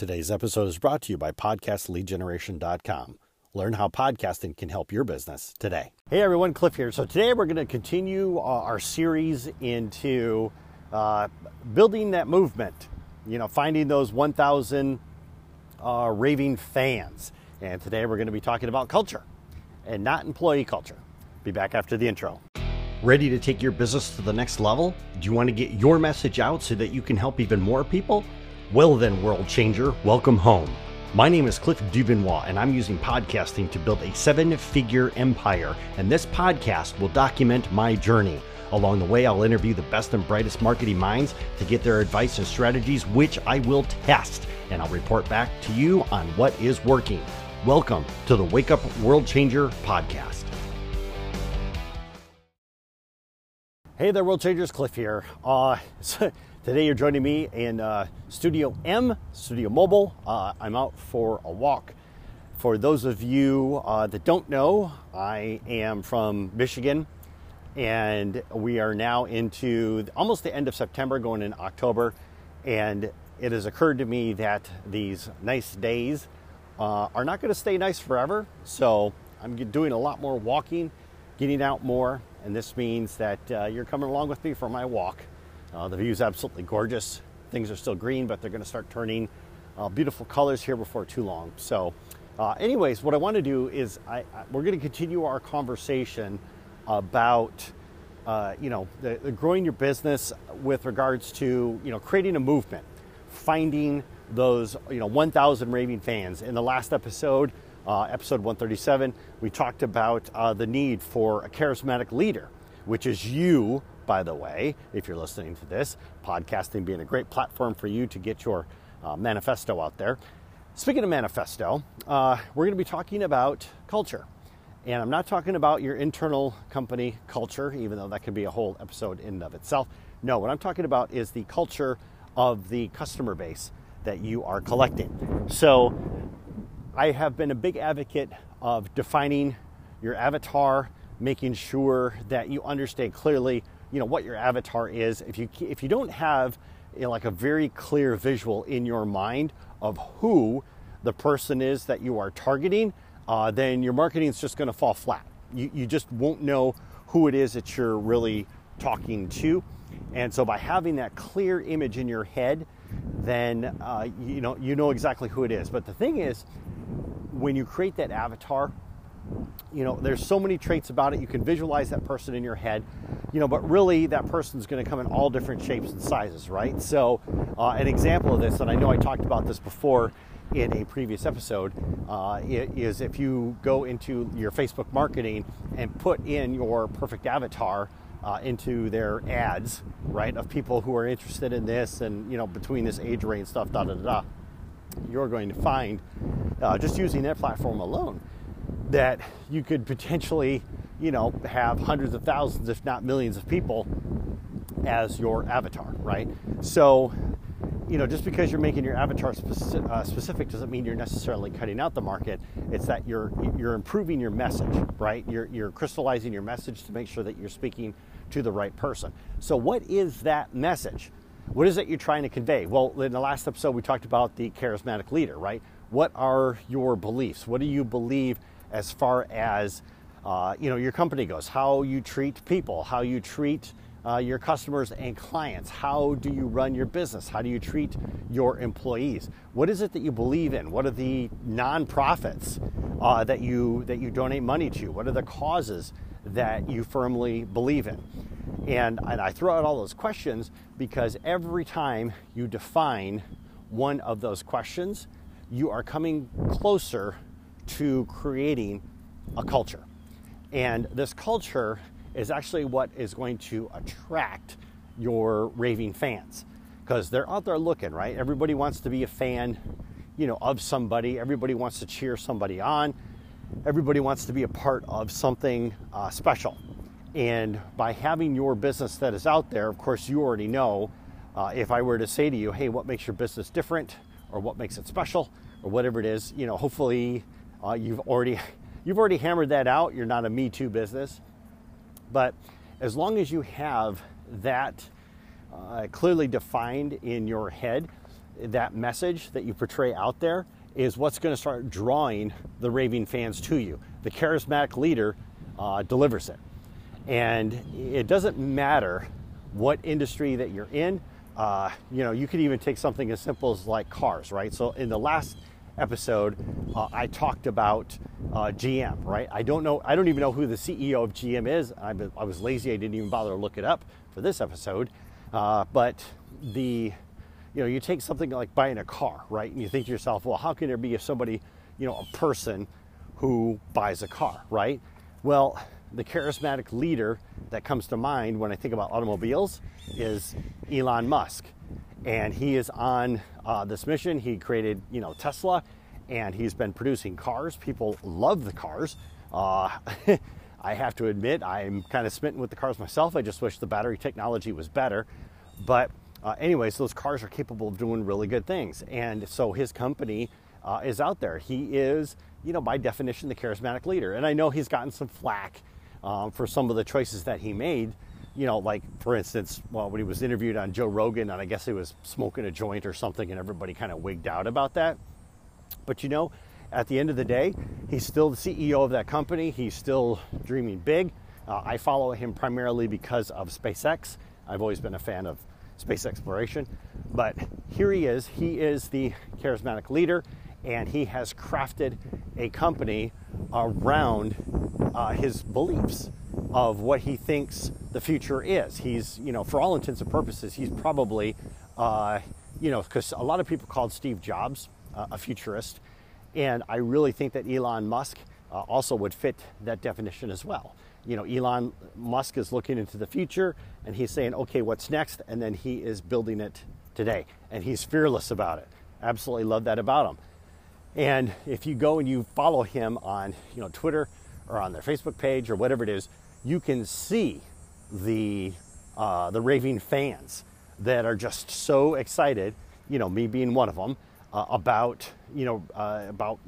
Today's episode is brought to you by PodcastLeadGeneration.com. Learn how podcasting can help your business today. Hey everyone, Cliff here. So today we're going to continue uh, our series into uh, building that movement. You know, finding those 1,000 uh, raving fans. And today we're going to be talking about culture and not employee culture. Be back after the intro. Ready to take your business to the next level? Do you want to get your message out so that you can help even more people? Well, then, world changer, welcome home. My name is Cliff Duvernois, and I'm using podcasting to build a seven figure empire. And this podcast will document my journey. Along the way, I'll interview the best and brightest marketing minds to get their advice and strategies, which I will test. And I'll report back to you on what is working. Welcome to the Wake Up World Changer podcast. Hey there, World Changers. Cliff here. Uh, Today you're joining me in uh, Studio M, Studio Mobile. Uh, I'm out for a walk. For those of you uh, that don't know, I am from Michigan and we are now into almost the end of September, going in October. And it has occurred to me that these nice days uh, are not going to stay nice forever. So I'm doing a lot more walking, getting out more, and this means that uh, you're coming along with me for my walk. Uh, the view is absolutely gorgeous. Things are still green, but they're going to start turning uh, beautiful colors here before too long. So, uh, anyways, what I want to do is I, I, we're going to continue our conversation about uh, you know the, the growing your business with regards to you know creating a movement, finding those you know 1,000 raving fans. In the last episode, uh, episode 137, we talked about uh, the need for a charismatic leader, which is you by the way, if you're listening to this, podcasting being a great platform for you to get your uh, manifesto out there. Speaking of manifesto, uh, we're going to be talking about culture. And I'm not talking about your internal company culture, even though that could be a whole episode in and of itself. No, what I'm talking about is the culture of the customer base that you are collecting. So I have been a big advocate of defining your avatar, making sure that you understand clearly you know what your avatar is if you if you don't have you know, like a very clear visual in your mind of who the person is that you are targeting uh, then your marketing is just going to fall flat. You, you just won't know who it is that you're really talking to. And so by having that clear image in your head then uh, you know you know exactly who it is. But the thing is when you create that avatar you know there's so many traits about it. You can visualize that person in your head you know but really that person's going to come in all different shapes and sizes right? So uh, an example of this and i know i talked about this before in a previous episode uh, is if you go into your facebook marketing and put in your perfect avatar uh, into their ads right of people who are interested in this and you know between this age range stuff da da da you're going to find uh, just using their platform alone that you could potentially, you know, have hundreds of thousands, if not millions of people as your avatar, right? So, you know, just because you're making your avatar speci- uh, specific doesn't mean you're necessarily cutting out the market. It's that you're you're improving your message, right? You're you're crystallizing your message to make sure that you're speaking to the right person. So, what is that message? What is it you're trying to convey? Well, in the last episode, we talked about the charismatic leader, right? What are your beliefs? What do you believe as far as uh, you know your company goes, how you treat people, how you treat uh, your customers and clients. How do you run your business? How do you treat your employees? What is it that you believe in? What are the nonprofits uh, that you that you donate money to? What are the causes that you firmly believe in? And, and I throw out all those questions because every time you define one of those questions, you are coming closer to creating a culture. And this culture is actually what is going to attract your raving fans because they're out there looking, right? Everybody wants to be a fan, you know, of somebody. Everybody wants to cheer somebody on. Everybody wants to be a part of something uh, special. And by having your business that is out there, of course, you already know. Uh, if I were to say to you, hey, what makes your business different or what makes it special or whatever it is, you know, hopefully uh, you've already you've already hammered that out. You're not a Me Too business, but as long as you have that uh, clearly defined in your head, that message that you portray out there is what's going to start drawing the raving fans to you. The charismatic leader uh, delivers it. And it doesn't matter what industry that you're in. Uh, you know, you could even take something as simple as like cars, right? So in the last episode, uh, I talked about uh, GM, right? I don't know, I don't even know who the CEO of GM is. I, I was lazy, I didn't even bother to look it up for this episode. Uh, but the, you know, you take something like buying a car, right? And you think to yourself, well, how can there be if somebody, you know, a person who buys a car, right? Well, the charismatic leader that comes to mind when I think about automobiles is Elon Musk. And he is on uh, this mission. He created, you know, Tesla, and he's been producing cars. People love the cars. Uh, I have to admit, I'm kind of smitten with the cars myself. I just wish the battery technology was better. But, uh, anyways, those cars are capable of doing really good things. And so his company uh, is out there. He is, you know, by definition, the charismatic leader. And I know he's gotten some flack um, for some of the choices that he made. You know, like for instance, well, when he was interviewed on Joe Rogan, and I guess he was smoking a joint or something, and everybody kind of wigged out about that. But you know, at the end of the day, he's still the CEO of that company. He's still dreaming big. Uh, I follow him primarily because of SpaceX. I've always been a fan of space exploration. But here he is. He is the charismatic leader, and he has crafted a company around uh, his beliefs of what he thinks the future is. He's, you know, for all intents and purposes, he's probably, uh, you know, because a lot of people called Steve Jobs uh, a futurist, and I really think that Elon Musk uh, also would fit that definition as well. You know, Elon Musk is looking into the future and he's saying, okay, what's next? And then he is building it today, and he's fearless about it. Absolutely love that about him. And if you go and you follow him on, you know, Twitter or on their Facebook page or whatever it is, you can see the uh, the raving fans that are just so excited. You know, me being one of them uh, about you know uh, about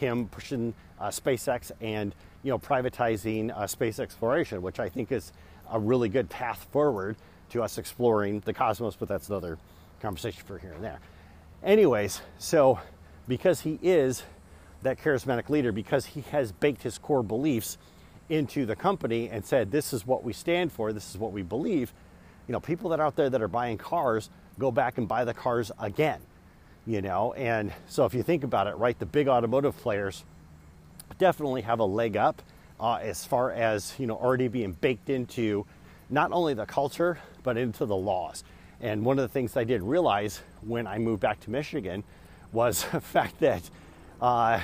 him pushing uh, SpaceX and you know privatizing uh, space exploration, which I think is a really good path forward to us exploring the cosmos. But that's another conversation for here and there. Anyways, so because he is that charismatic leader, because he has baked his core beliefs into the company and said, This is what we stand for, this is what we believe. You know, people that are out there that are buying cars go back and buy the cars again. You know, and so if you think about it, right, the big automotive players definitely have a leg up uh, as far as, you know, already being baked into not only the culture, but into the laws. And one of the things I did realize when I moved back to Michigan was the fact that, uh,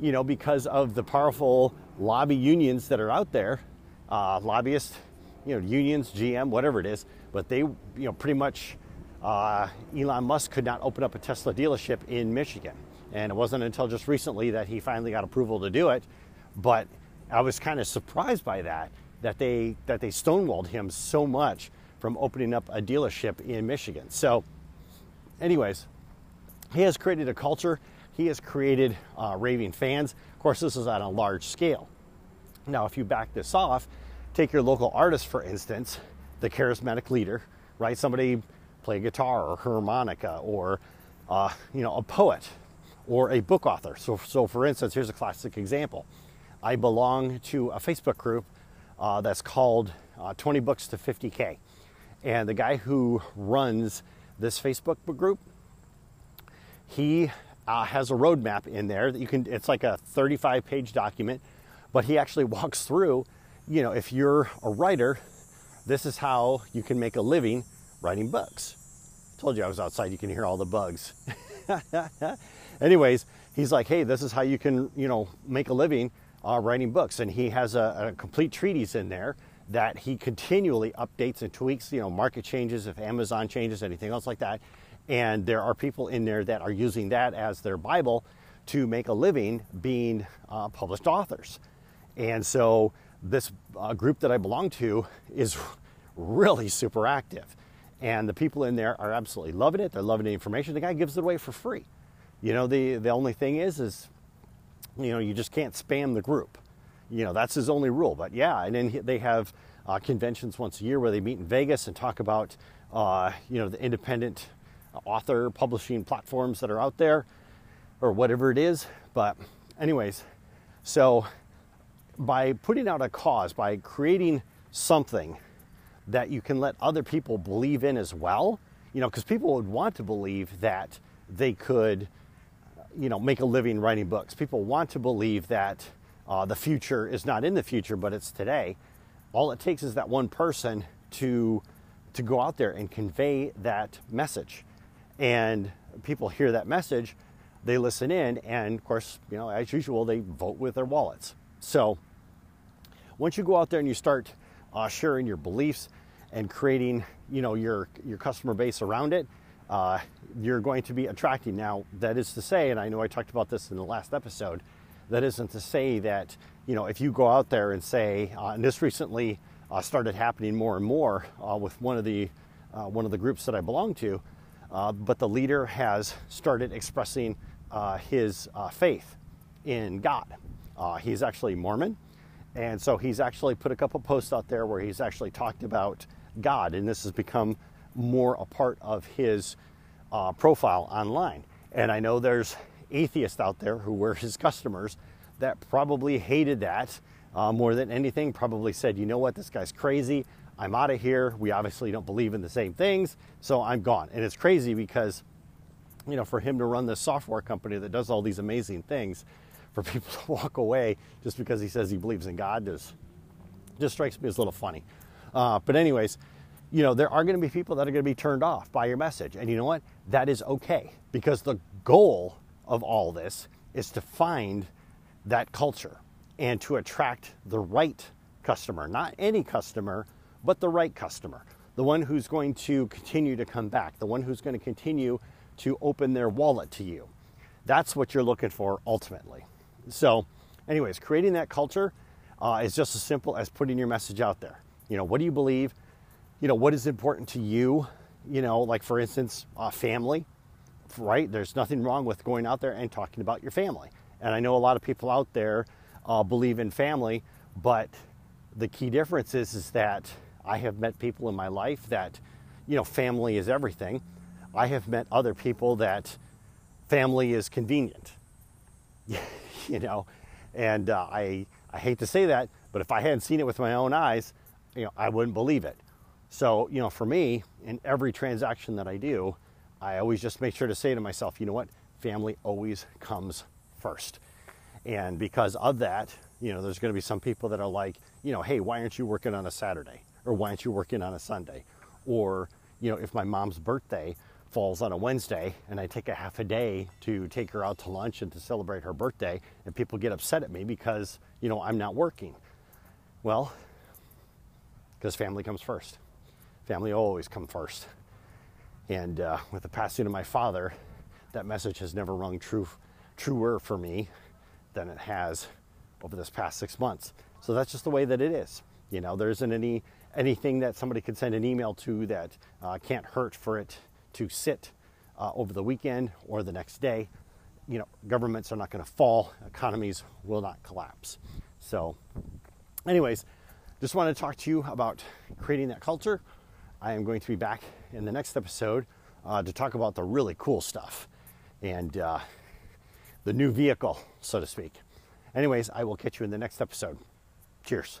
you know, because of the powerful lobby unions that are out there, uh, lobbyists, you know, unions, GM, whatever it is, but they, you know, pretty much uh, Elon Musk could not open up a Tesla dealership in Michigan. And it wasn't until just recently that he finally got approval to do it. But I was kind of surprised by that, that they, that they stonewalled him so much from opening up a dealership in Michigan. So, anyways, he has created a culture. He has created uh, raving fans. Of course, this is on a large scale. Now, if you back this off, take your local artist, for instance, the charismatic leader, right? Somebody play guitar or harmonica or, uh, you know, a poet or a book author. So, so, for instance, here's a classic example. I belong to a Facebook group uh, that's called uh, 20 Books to 50K. And the guy who runs this Facebook group he uh, has a roadmap in there that you can, it's like a 35 page document, but he actually walks through, you know, if you're a writer, this is how you can make a living writing books. Told you I was outside, you can hear all the bugs. Anyways, he's like, hey, this is how you can, you know, make a living uh, writing books. And he has a, a complete treatise in there that he continually updates and tweaks, you know, market changes, if Amazon changes, anything else like that. And there are people in there that are using that as their Bible to make a living being uh, published authors. And so this uh, group that I belong to is really super active. And the people in there are absolutely loving it. They're loving the information. The guy gives it away for free. You know, the, the only thing is, is, you know, you just can't spam the group. You know, that's his only rule. But yeah, and then they have uh, conventions once a year where they meet in Vegas and talk about, uh, you know, the independent author publishing platforms that are out there or whatever it is. But, anyways, so by putting out a cause, by creating something that you can let other people believe in as well, you know, because people would want to believe that they could, you know, make a living writing books. People want to believe that uh, the future is not in the future, but it's today. All it takes is that one person to to go out there and convey that message, and people hear that message, they listen in, and of course, you know, as usual, they vote with their wallets. So once you go out there and you start uh, sharing your beliefs and creating, you know, your your customer base around it, uh, you're going to be attracting. Now, that is to say, and I know I talked about this in the last episode, that isn't to say that, you know, if you go out there and say, uh, and this recently uh, started happening more and more uh, with one of the uh, one of the groups that I belong to, uh, but the leader has started expressing his faith in God. he's actually Mormon, and so he's actually put a couple posts out there where he's actually talked about God, and this has become more a part of his uh, profile online. And I know there's atheists out there who were his customers that probably hated that uh, more than anything, probably said, you know what, this guy's crazy. I'm out of here. We obviously don't believe in the same things, so I'm gone. And it's crazy because, you know, for him to run this software company that does all these amazing things, for people to walk away just because he says he believes in God just, just strikes me as a little funny. Uh, but, anyways, you know, there are going to be people that are going to be turned off by your message. And you know what? That is okay because the goal of all this is to find that culture and to attract the right customer, not any customer, but the right customer, the one who's going to continue to come back, the one who's going to continue to open their wallet to you. That's what you're looking for ultimately. So, anyways, creating that culture uh, is just as simple as putting your message out there. You know, what do you believe? You know, what is important to you? You know, like for instance, uh, family, right? There's nothing wrong with going out there and talking about your family. And I know a lot of people out there uh, believe in family, but the key difference is, is that I have met people in my life that, you know, family is everything. I have met other people that family is convenient. you know, and uh, I I hate to say that, but if I hadn't seen it with my own eyes, you know, I wouldn't believe it. So, you know, for me, in every transaction that I do, I always just make sure to say to myself, you know what, family always comes first. And because of that, you know, there's going to be some people that are like, you know, hey, why aren't you working on a Saturday? Or why aren't you working on a Sunday? Or, you know, if my mom's birthday, falls on a Wednesday and I take a half a day to take her out to lunch and to celebrate her birthday, and people get upset at me because, you know, I'm not working. Well, because family comes first. Family always come first. And uh, with the passing of my father, that message has never rung true, truer for me than it has over this past six months. So that's just the way that it is. You know, there isn't any anything that somebody could send an email to that uh, can't hurt for it to sit uh, over the weekend or the next day. You know, governments are not going to fall, economies will not collapse. So, anyways, just want to talk to you about creating that culture. I am going to be back in the next episode uh, to talk about the really cool stuff and uh, the new vehicle, so to speak. Anyways, I will catch you in the next episode. Cheers.